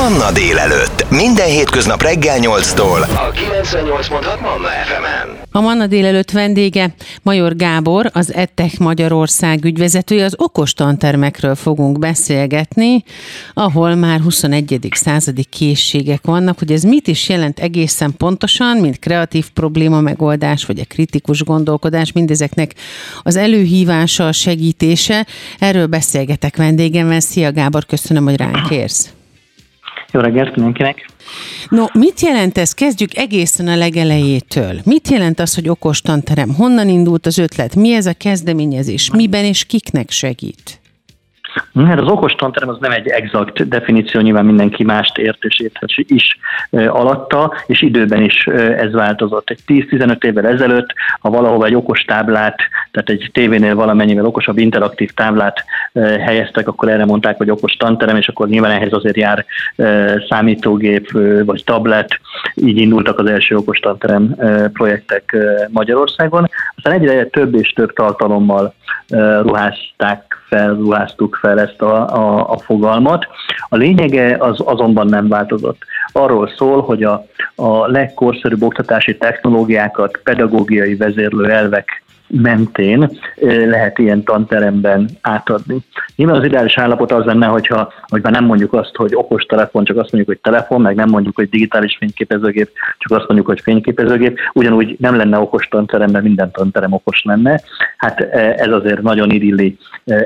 Manna délelőtt. Minden hétköznap reggel 8-tól. A 98.6 Manna FM-en. A Manna délelőtt vendége Major Gábor, az ETTEK Magyarország ügyvezetője. Az okos tantermekről fogunk beszélgetni, ahol már 21. századi készségek vannak, hogy ez mit is jelent egészen pontosan, mint kreatív probléma megoldás, vagy a kritikus gondolkodás, mindezeknek az előhívása, a segítése. Erről beszélgetek vendégemmel. Szia Gábor, köszönöm, hogy ránk érsz. Jó reggelt mindenkinek! No, mit jelent ez? Kezdjük egészen a legelejétől. Mit jelent az, hogy okos tanterem? Honnan indult az ötlet? Mi ez a kezdeményezés? Miben és kiknek segít? Hát az okos tanterem az nem egy exakt definíció, nyilván mindenki mást ért és érthet is alatta, és időben is ez változott. Egy 10-15 évvel ezelőtt, ha valahova egy okos táblát, tehát egy tévénél valamennyivel okosabb interaktív táblát helyeztek, akkor erre mondták, hogy okos tanterem, és akkor nyilván ehhez azért jár számítógép vagy tablet, így indultak az első okos tanterem projektek Magyarországon. Aztán egyre több és több tartalommal ruházták fel, ruháztuk fel ezt a, a, a fogalmat. A lényege az azonban nem változott. Arról szól, hogy a, a legkorszerűbb oktatási technológiákat, pedagógiai vezérlő elvek mentén lehet ilyen tanteremben átadni. Nyilván az ideális állapot az lenne, hogyha, hogy már nem mondjuk azt, hogy okos telefon, csak azt mondjuk, hogy telefon, meg nem mondjuk, hogy digitális fényképezőgép, csak azt mondjuk, hogy fényképezőgép. Ugyanúgy nem lenne okos tanteremben, minden tanterem okos lenne. Hát ez azért nagyon idilli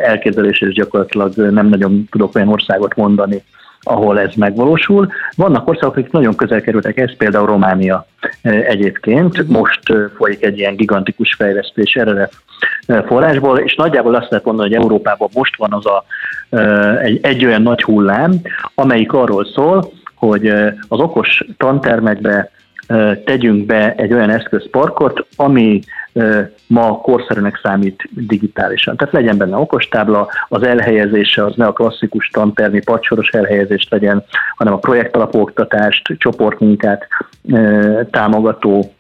elképzelés, és gyakorlatilag nem nagyon tudok olyan országot mondani, ahol ez megvalósul. Vannak országok, akik nagyon közel kerültek, ez például Románia egyébként. Most folyik egy ilyen gigantikus fejlesztés erre forrásból, és nagyjából azt lehet mondani, hogy Európában most van az a, egy, egy olyan nagy hullám, amelyik arról szól, hogy az okos tantermekbe tegyünk be egy olyan eszközparkot, ami ma korszerűnek számít digitálisan. Tehát legyen benne okostábla, az elhelyezése az ne a klasszikus tantermi padsoros elhelyezést legyen, hanem a projektalapú oktatást, csoportmunkát támogató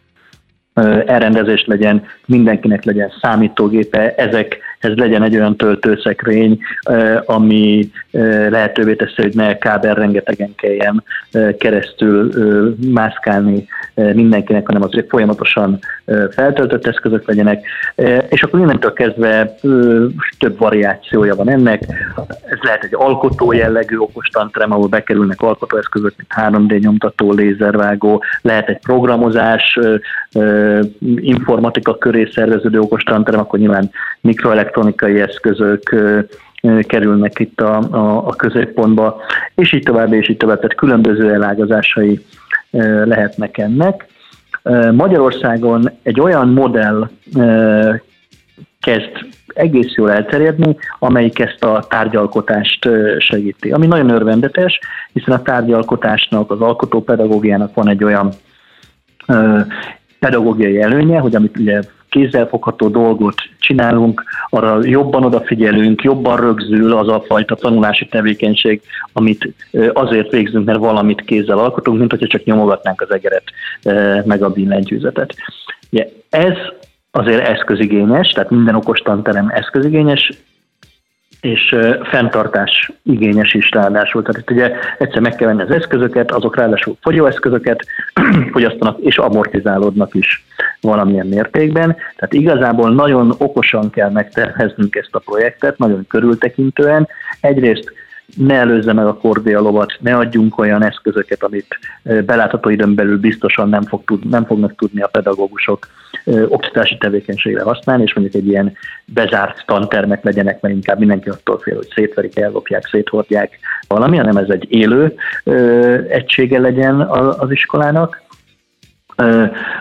elrendezést legyen, mindenkinek legyen számítógépe, ezek ez legyen egy olyan töltőszekrény, ami lehetővé teszi, hogy ne kábel rengetegen kelljen keresztül mászkálni mindenkinek, hanem azért folyamatosan feltöltött eszközök legyenek, és akkor innentől kezdve több variációja van ennek. Lehet egy alkotó jellegű okostantrem, ahol bekerülnek alkotóeszközök, mint 3D nyomtató, lézervágó, lehet egy programozás, informatika köré szerveződő okostantrem, akkor nyilván mikroelektronika elektronikai eszközök kerülnek itt a, a, a középpontba, és így tovább, és így tovább, tehát különböző elágazásai lehetnek ennek. Magyarországon egy olyan modell kezd egész jól elterjedni, amelyik ezt a tárgyalkotást segíti. Ami nagyon örvendetes, hiszen a tárgyalkotásnak, az alkotópedagógiának van egy olyan pedagógiai előnye, hogy amit ugye kézzelfogható dolgot csinálunk, arra jobban odafigyelünk, jobban rögzül az a fajta tanulási tevékenység, amit azért végzünk, mert valamit kézzel alkotunk, mint hogyha csak nyomogatnánk az egeret, meg a billentyűzetet. Ugye ez azért eszközigényes, tehát minden okostanterem eszközigényes, és fenntartás igényes is ráadásul. Tehát itt ugye egyszer meg kell venni az eszközöket, azok ráadásul fogyóeszközöket fogyasztanak és amortizálódnak is valamilyen mértékben. Tehát igazából nagyon okosan kell megterveznünk ezt a projektet, nagyon körültekintően. Egyrészt ne előzze meg a kordé a lovat, ne adjunk olyan eszközöket, amit belátható időn belül biztosan nem, fog tud, nem fognak tudni a pedagógusok oktatási tevékenységre használni, és mondjuk egy ilyen bezárt tantermek legyenek, mert inkább mindenki attól fél, hogy szétverik, ellopják, széthordják valami, hanem ez egy élő egysége legyen az iskolának,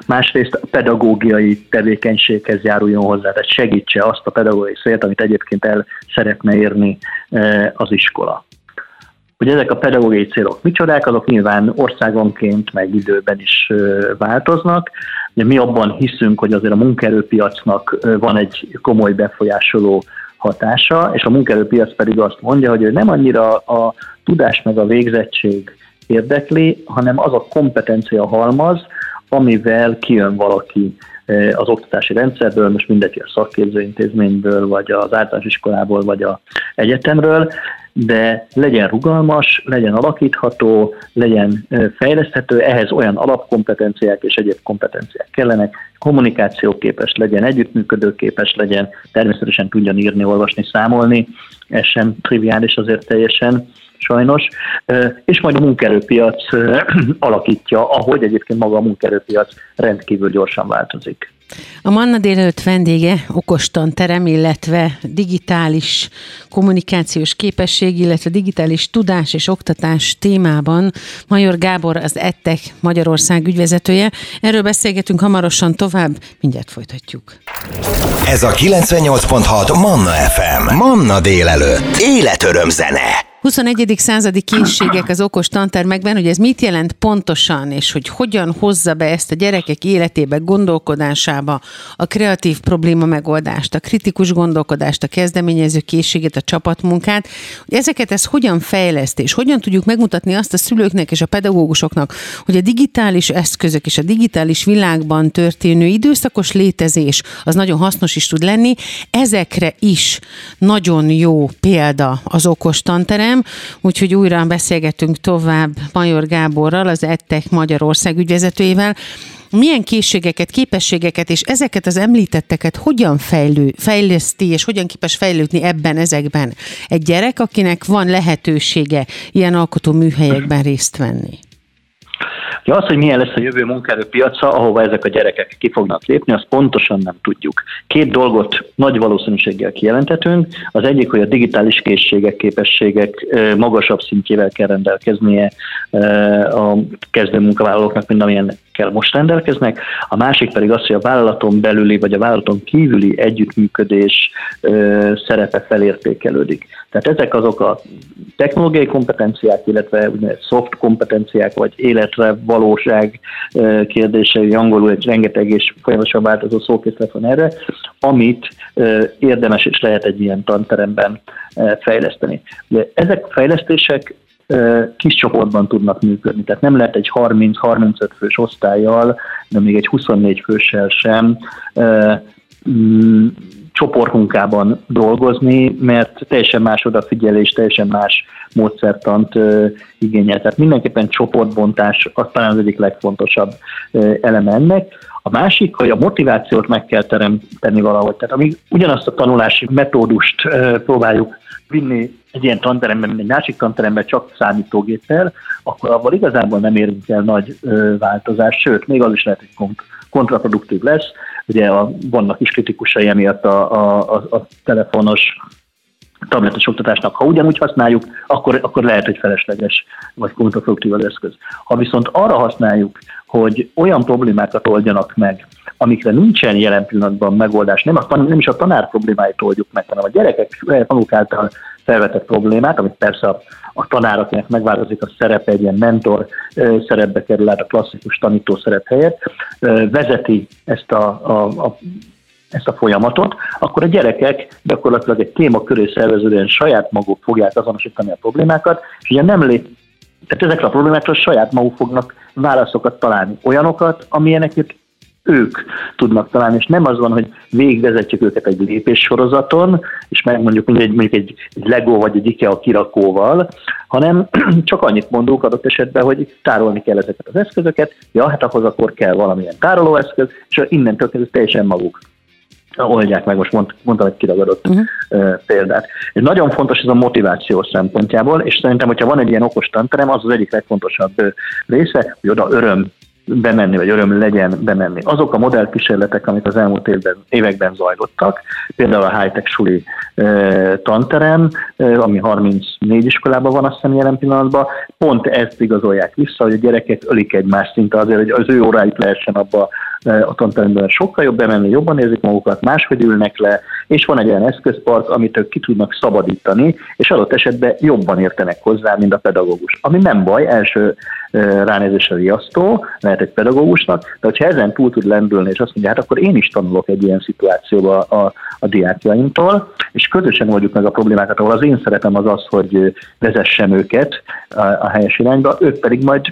Másrészt a pedagógiai tevékenységhez járuljon hozzá, tehát segítse azt a pedagógiai célt, amit egyébként el szeretne érni az iskola. Hogy ezek a pedagógiai célok micsodák, azok nyilván országonként, meg időben is változnak. Ugye mi abban hiszünk, hogy azért a munkaerőpiacnak van egy komoly befolyásoló hatása, és a munkaerőpiac pedig azt mondja, hogy ő nem annyira a tudás meg a végzettség érdekli, hanem az a kompetencia halmaz, amivel kijön valaki az oktatási rendszerből, most mindegy a szakképzőintézményből, vagy az általános iskolából, vagy a egyetemről, de legyen rugalmas, legyen alakítható, legyen fejleszthető, ehhez olyan alapkompetenciák és egyéb kompetenciák kellenek, kommunikációképes legyen, együttműködőképes legyen, természetesen tudjon írni, olvasni, számolni, ez sem triviális azért teljesen, sajnos, és majd a munkaerőpiac alakítja, ahogy egyébként maga a munkaerőpiac rendkívül gyorsan változik. A Manna délelőtt vendége okostan-terem, illetve digitális kommunikációs képesség, illetve digitális tudás és oktatás témában Major Gábor, az ETTEK Magyarország ügyvezetője. Erről beszélgetünk hamarosan tovább, mindjárt folytatjuk. Ez a 98.6 Manna FM. Manna délelőtt. Életöröm zene. 21. századi készségek az okos tantermekben, hogy ez mit jelent pontosan, és hogy hogyan hozza be ezt a gyerekek életébe, gondolkodásába a kreatív probléma megoldást, a kritikus gondolkodást, a kezdeményező készséget, a csapatmunkát, hogy ezeket ez hogyan fejleszt, és hogyan tudjuk megmutatni azt a szülőknek és a pedagógusoknak, hogy a digitális eszközök és a digitális világban történő időszakos létezés az nagyon hasznos is tud lenni, ezekre is nagyon jó példa az okos tanterem, nem, úgyhogy újra beszélgetünk tovább Major Gáborral, az EdTech Magyarország ügyvezetőjével. Milyen készségeket, képességeket és ezeket az említetteket hogyan fejlő, fejleszti és hogyan képes fejlődni ebben, ezekben egy gyerek, akinek van lehetősége ilyen alkotó műhelyekben részt venni? Ja, az, hogy milyen lesz a jövő munkaerőpiaca, ahova ezek a gyerekek ki fognak lépni, azt pontosan nem tudjuk. Két dolgot nagy valószínűséggel kijelentetünk. Az egyik, hogy a digitális készségek, képességek magasabb szintjével kell rendelkeznie a kezdő munkavállalóknak, mint amilyen kell most rendelkeznek, a másik pedig az, hogy a vállalaton belüli vagy a vállalaton kívüli együttműködés szerepe felértékelődik. Tehát ezek azok a technológiai kompetenciák, illetve soft kompetenciák, vagy életre valóság kérdései, angolul egy rengeteg és folyamatosan változó szókészlet van erre, amit érdemes és lehet egy ilyen tanteremben fejleszteni. Ugye ezek fejlesztések kis csoportban tudnak működni. Tehát nem lehet egy 30-35 fős osztályjal, de még egy 24 főssel sem csoportmunkában dolgozni, mert teljesen más odafigyelés, teljesen más módszertant igényel. Tehát mindenképpen csoportbontás az talán az egyik legfontosabb eleme ennek. A másik, hogy a motivációt meg kell teremteni valahogy. Tehát amíg ugyanazt a tanulási metódust próbáljuk vinni egy ilyen tanteremben, egy másik tanteremben csak számítógéppel, akkor abban igazából nem érünk el nagy változást, sőt, még az is lehet, hogy kont- kontraproduktív lesz. Ugye a, vannak is kritikusai emiatt a, a, a, a telefonos tabletes oktatásnak. Ha ugyanúgy használjuk, akkor, akkor lehet, hogy felesleges vagy kontraproduktív az eszköz. Ha viszont arra használjuk, hogy olyan problémákat oldjanak meg, amikre nincsen jelen pillanatban megoldás, nem, a, nem is a tanár problémáit oldjuk meg, hanem a gyerekek maguk által felvetett problémát, amit persze a, a tanár, akinek megváltozik a szerepe, egy ilyen mentor szerepbe kerül át a klasszikus tanító szerep helyett, vezeti ezt a, a, a ezt a folyamatot, akkor a gyerekek gyakorlatilag egy téma köré szerveződően saját maguk fogják azonosítani a problémákat, és ugye nem lép, tehát ezekre a problémákra saját maguk fognak válaszokat találni. Olyanokat, amilyeneket ők tudnak találni, és nem az van, hogy végigvezetjük őket egy lépéssorozaton, és megmondjuk mondjuk egy, mondjuk egy, egy Lego vagy egy IKEA kirakóval, hanem csak annyit mondunk adott esetben, hogy tárolni kell ezeket az eszközöket, ja, hát ahhoz akkor kell valamilyen tárolóeszköz, és innentől kezdve teljesen maguk oldják meg, most mond, mondtam egy kiragadott uh-huh. példát. És nagyon fontos ez a motiváció szempontjából, és szerintem, hogyha van egy ilyen okos tanterem, az az egyik legfontosabb része, hogy oda öröm bemenni, vagy öröm legyen bemenni. Azok a modellkísérletek, amik az elmúlt évben, években zajlottak, például a high-tech suli e, tanterem, e, ami 34 iskolában van azt hiszem jelen pillanatban, pont ezt igazolják vissza, hogy a gyerekek ölik egymást szinte azért, hogy az ő óráit lehessen abba a tanteremben sokkal jobb bemenni, jobban érzik magukat, máshogy ülnek le, és van egy olyan eszközpark, amit ők ki tudnak szabadítani, és adott esetben jobban értenek hozzá, mint a pedagógus. Ami nem baj, első ránézésre riasztó, lehet egy pedagógusnak, de hogyha ezen túl tud lendülni, és azt mondja, hát akkor én is tanulok egy ilyen szituációba a, a diákjaimtól, és közösen oldjuk meg a problémákat, ahol az én szeretem az az, hogy vezessem őket a, a helyes irányba, ők pedig majd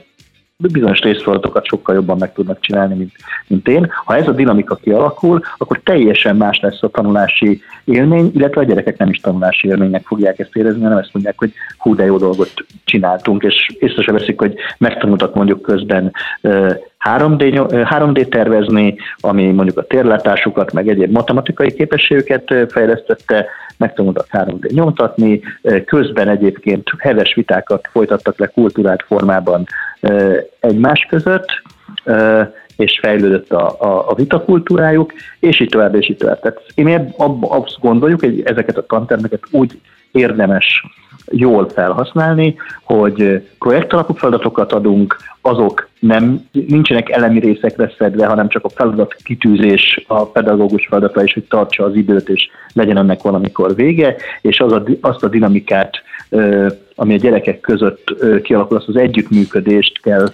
bizonyos részfeladatokat sokkal jobban meg tudnak csinálni, mint, mint én. Ha ez a dinamika kialakul, akkor teljesen más lesz a tanulási élmény, illetve a gyerekek nem is tanulási élmények fogják ezt érezni, hanem ezt mondják, hogy hú, de jó dolgot csináltunk, és észre se veszik, hogy megtanultak mondjuk közben 3D, 3D tervezni, ami mondjuk a térlátásukat, meg egyéb matematikai képességüket fejlesztette, megtanultak 3D nyomtatni, közben egyébként heves vitákat folytattak le kultúrát formában egymás között, és fejlődött a, a, a vitakultúrájuk, és így tovább, és így tovább. Tehát én azt gondoljuk, hogy ezeket a tantermeket úgy érdemes jól felhasználni, hogy projektalapú feladatokat adunk, azok nem, nincsenek elemi részekre szedve, hanem csak a feladat kitűzés a pedagógus feladata is, hogy tartsa az időt, és legyen ennek valamikor vége, és az a, azt a dinamikát, ami a gyerekek között kialakul, azt az együttműködést kell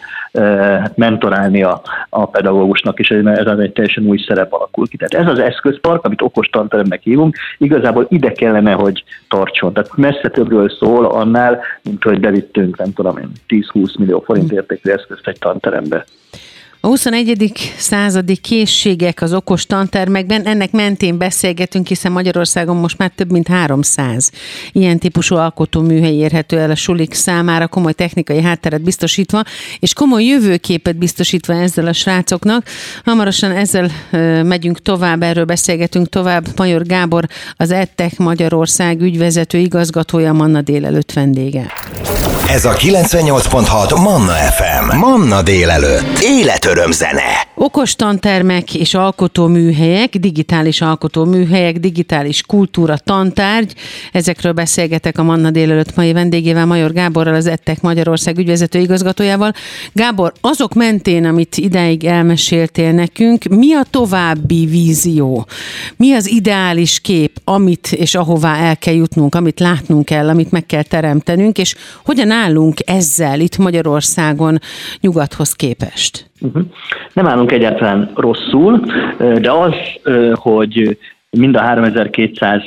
hát mentorálni a, a pedagógusnak, és ez egy teljesen új szerep alakul ki. Tehát ez az eszközpark, amit okos tanteremnek hívunk, igazából ide kellene, hogy tartson. Tehát messze többről szól annál, mint hogy bevittünk, nem tudom én, 10-20 millió forint értékű eszközt egy tanterembe. A 21. századi készségek az okos tantermekben, ennek mentén beszélgetünk, hiszen Magyarországon most már több mint 300 ilyen típusú alkotóműhely érhető el a sulik számára, komoly technikai hátteret biztosítva, és komoly jövőképet biztosítva ezzel a srácoknak. Hamarosan ezzel megyünk tovább, erről beszélgetünk tovább. Major Gábor, az EdTech Magyarország ügyvezető igazgatója, Manna délelőtt vendége. Ez a 98.6 Manna FM. Manna délelőtt. Életöröm zene. Okos tantermek és alkotóműhelyek, digitális alkotóműhelyek, digitális kultúra, tantárgy. Ezekről beszélgetek a Manna délelőtt mai vendégével, Major Gáborral, az Ettek Magyarország ügyvezető igazgatójával. Gábor, azok mentén, amit idáig elmeséltél nekünk, mi a további vízió? Mi az ideális kép, amit és ahová el kell jutnunk, amit látnunk kell, amit meg kell teremtenünk, és hogyan állunk ezzel itt Magyarországon nyugathoz képest? Uh-huh. Nem állunk egyáltalán rosszul, de az, hogy mind a 3200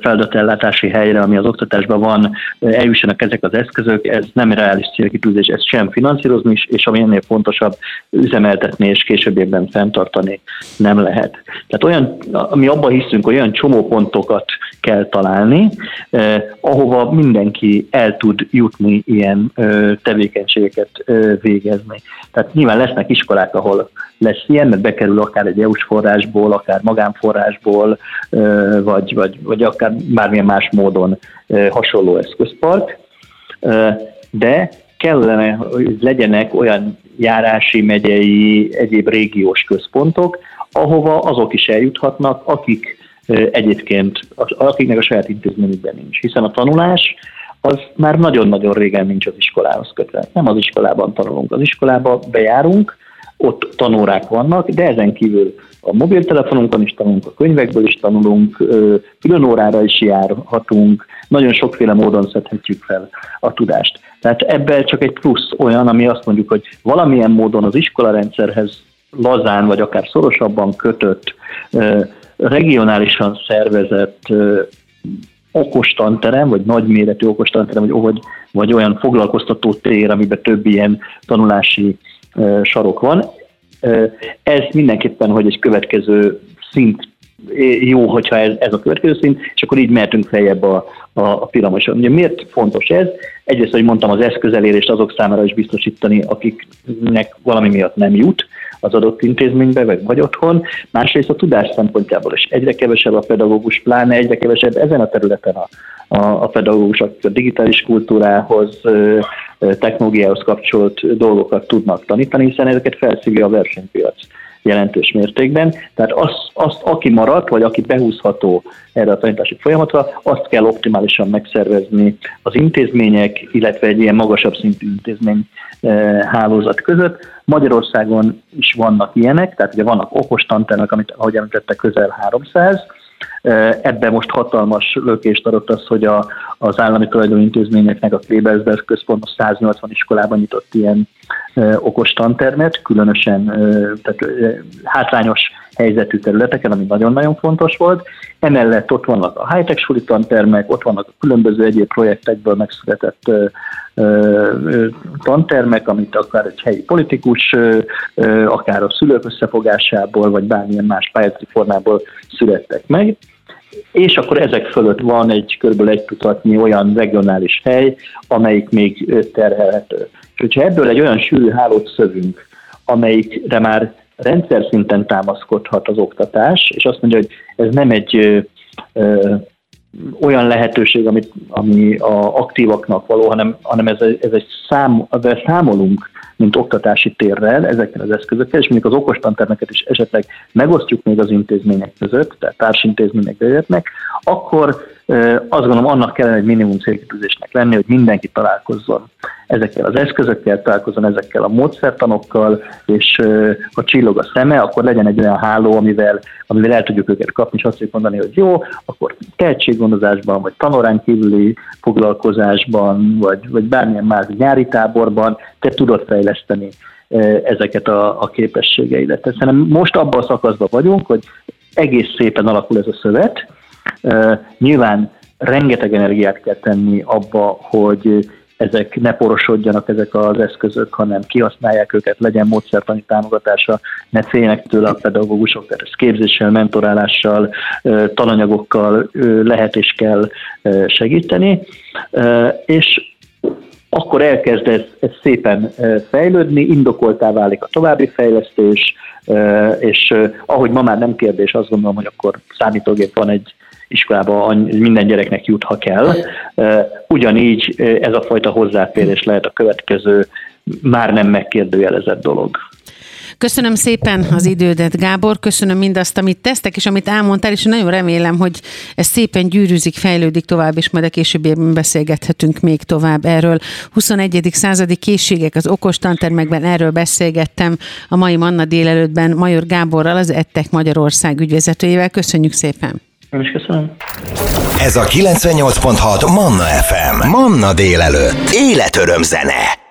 feladatellátási helyre, ami az oktatásban van, eljussanak ezek az eszközök, ez nem reális célkitűzés, ezt sem finanszírozni is, és ami ennél fontosabb, üzemeltetni és későbbiekben fenntartani nem lehet. Tehát olyan, mi abban hiszünk, hogy olyan csomópontokat kell találni, eh, ahova mindenki el tud jutni ilyen eh, tevékenységeket eh, végezni. Tehát nyilván lesznek iskolák, ahol lesz ilyen, mert bekerül akár egy EU-s forrásból, akár magánforrásból, vagy, vagy, vagy akár bármilyen más módon hasonló eszközpark, de kellene, hogy legyenek olyan járási, megyei, egyéb régiós központok, ahova azok is eljuthatnak, akik egyébként, akiknek a saját intézményükben nincs. Hiszen a tanulás az már nagyon-nagyon régen nincs az iskolához kötve. Nem az iskolában tanulunk. Az iskolába bejárunk, ott tanórák vannak, de ezen kívül a mobiltelefonunkon is tanulunk, a könyvekből is tanulunk, külön órára is járhatunk, nagyon sokféle módon szedhetjük fel a tudást. Tehát ebben csak egy plusz olyan, ami azt mondjuk, hogy valamilyen módon az iskolarendszerhez lazán, vagy akár szorosabban kötött, regionálisan szervezett okostanterem, vagy nagyméretű okostanterem, vagy, vagy, olyan foglalkoztató tér, amiben több ilyen tanulási sarok van. Ez mindenképpen, hogy egy következő szint jó, hogyha ez, ez a következő szint, és akkor így mehetünk feljebb a, a, a piramoson. Ugye miért fontos ez? Egyrészt, hogy mondtam, az eszközelérést azok számára is biztosítani, akiknek valami miatt nem jut az adott intézménybe, vagy, vagy otthon. Másrészt a tudás szempontjából is egyre kevesebb a pedagógus, pláne egyre kevesebb ezen a területen a, a, a pedagógusok a digitális kultúrához, technológiához kapcsolt dolgokat tudnak tanítani, hiszen ezeket felszívja a versenypiac jelentős mértékben. Tehát azt, azt, aki maradt, vagy aki behúzható erre a tanítási folyamatra, azt kell optimálisan megszervezni az intézmények, illetve egy ilyen magasabb szintű intézmény hálózat között. Magyarországon is vannak ilyenek, tehát ugye vannak okos tantermek, amit, ahogy említette, közel 300, Ebben most hatalmas lökést adott az, hogy a, az állami tulajdoni intézményeknek a Klebersberg központ 180 iskolában nyitott ilyen okos tantermet, különösen tehát, hátrányos helyzetű területeken, ami nagyon-nagyon fontos volt. Emellett ott vannak a high-tech suli tantermek, ott vannak a különböző egyéb projektekből megszületett tantermek, amit akár egy helyi politikus, akár a szülők összefogásából, vagy bármilyen más pályázati formából születtek meg és akkor ezek fölött van egy kb. egy tucatnyi olyan regionális hely, amelyik még terhelhető. És hogyha ebből egy olyan sűrű hálót szövünk, amelyikre már rendszer szinten támaszkodhat az oktatás, és azt mondja, hogy ez nem egy ö, ö, olyan lehetőség, amit, ami a aktívaknak való, hanem, hanem ez, ez egy szám, számolunk, mint oktatási térrel, ezekkel az eszközökkel, és mondjuk az okostantermeket is esetleg megosztjuk még az intézmények között, tehát társintézmények vezetnek, akkor azt gondolom, annak kellene egy minimum célkitűzésnek lenni, hogy mindenki találkozzon ezekkel az eszközökkel, találkozzon ezekkel a módszertanokkal, és ha csillog a szeme, akkor legyen egy olyan háló, amivel, amivel el tudjuk őket kapni, és azt tudjuk mondani, hogy jó, akkor tehetséggondozásban, vagy tanórán kívüli foglalkozásban, vagy, vagy bármilyen más nyári táborban te tudod fejleszteni ezeket a, a képességeidet. Tehát szerintem most abban a szakaszban vagyunk, hogy egész szépen alakul ez a szövet, Nyilván rengeteg energiát kell tenni abba, hogy ezek ne porosodjanak ezek az eszközök, hanem kihasználják őket, legyen módszertani támogatása, ne féljenek tőle a pedagógusok, tehát ezt képzéssel, mentorálással, tananyagokkal lehet és kell segíteni, és akkor elkezd ez, ez szépen fejlődni, indokoltá válik a további fejlesztés, és ahogy ma már nem kérdés, azt gondolom, hogy akkor számítógép van egy iskolába minden gyereknek jut, ha kell. Ugyanígy ez a fajta hozzáférés lehet a következő már nem megkérdőjelezett dolog. Köszönöm szépen az idődet, Gábor, köszönöm mindazt, amit tesztek, és amit elmondtál, és nagyon remélem, hogy ez szépen gyűrűzik, fejlődik tovább, és majd a későbbiekben beszélgethetünk még tovább erről. 21. századi készségek az okos tantermekben, erről beszélgettem a mai Manna délelőttben Major Gáborral, az Ettek Magyarország ügyvezetőjével. Köszönjük szépen! Én is köszönöm. Ez a 98.6 Manna FM. Manna délelőtt. Életöröm zene.